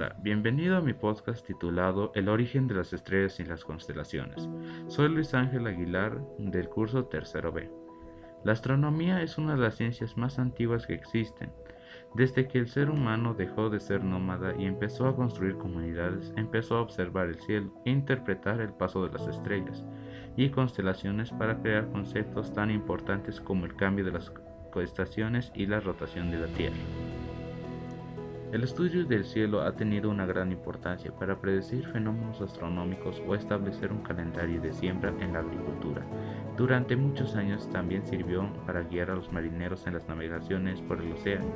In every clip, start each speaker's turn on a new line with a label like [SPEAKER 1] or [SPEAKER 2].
[SPEAKER 1] Hola, bienvenido a mi podcast titulado El origen de las estrellas y las constelaciones. Soy Luis Ángel Aguilar del curso Tercero B. La astronomía es una de las ciencias más antiguas que existen. Desde que el ser humano dejó de ser nómada y empezó a construir comunidades, empezó a observar el cielo e interpretar el paso de las estrellas y constelaciones para crear conceptos tan importantes como el cambio de las estaciones y la rotación de la Tierra. El estudio del cielo ha tenido una gran importancia para predecir fenómenos astronómicos o establecer un calendario de siembra en la agricultura. Durante muchos años también sirvió para guiar a los marineros en las navegaciones por el océano,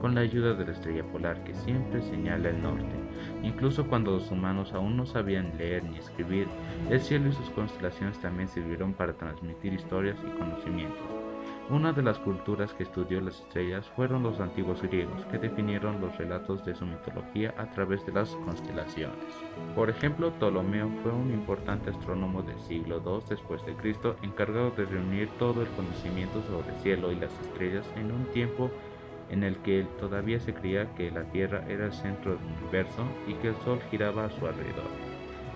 [SPEAKER 1] con la ayuda de la estrella polar que siempre señala el norte. Incluso cuando los humanos aún no sabían leer ni escribir, el cielo y sus constelaciones también sirvieron para transmitir historias y conocimientos. Una de las culturas que estudió las estrellas fueron los antiguos griegos, que definieron los relatos de su mitología a través de las constelaciones. Por ejemplo, Ptolomeo fue un importante astrónomo del siglo II después de Cristo, encargado de reunir todo el conocimiento sobre el cielo y las estrellas en un tiempo en el que todavía se creía que la Tierra era el centro del universo y que el Sol giraba a su alrededor.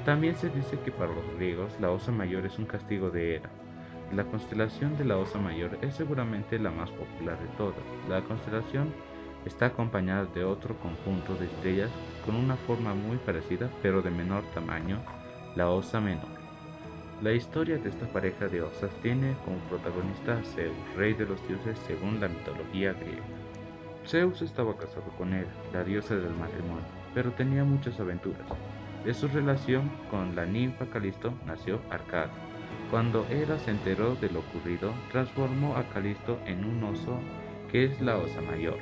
[SPEAKER 1] También se dice que para los griegos la Osa Mayor es un castigo de Hera, la constelación de la Osa Mayor es seguramente la más popular de todas. La constelación está acompañada de otro conjunto de estrellas con una forma muy parecida pero de menor tamaño, la Osa Menor. La historia de esta pareja de osas tiene como protagonista a Zeus, rey de los dioses según la mitología griega. Zeus estaba casado con Hera, la diosa del matrimonio, pero tenía muchas aventuras. De su relación con la ninfa Calisto nació Arcade, cuando Hera se enteró de lo ocurrido, transformó a Calisto en un oso que es la osa mayor.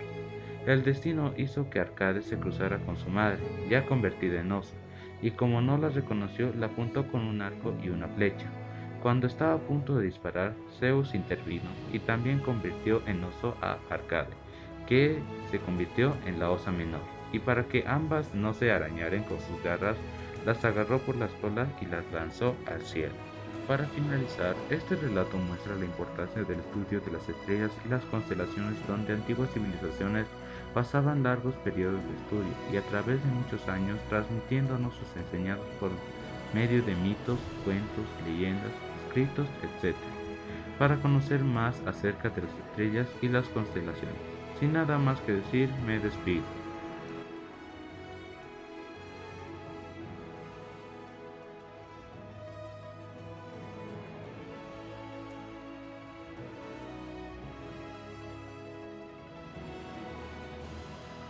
[SPEAKER 1] El destino hizo que Arcade se cruzara con su madre, ya convertida en oso, y como no la reconoció, la apuntó con un arco y una flecha. Cuando estaba a punto de disparar, Zeus intervino y también convirtió en oso a Arcade, que se convirtió en la osa menor, y para que ambas no se arañaran con sus garras, las agarró por las colas y las lanzó al cielo. Para finalizar, este relato muestra la importancia del estudio de las estrellas y las constelaciones donde antiguas civilizaciones pasaban largos periodos de estudio y a través de muchos años transmitiéndonos sus enseñanzas por medio de mitos, cuentos, leyendas, escritos, etc. Para conocer más acerca de las estrellas y las constelaciones. Sin nada más que decir, me despido.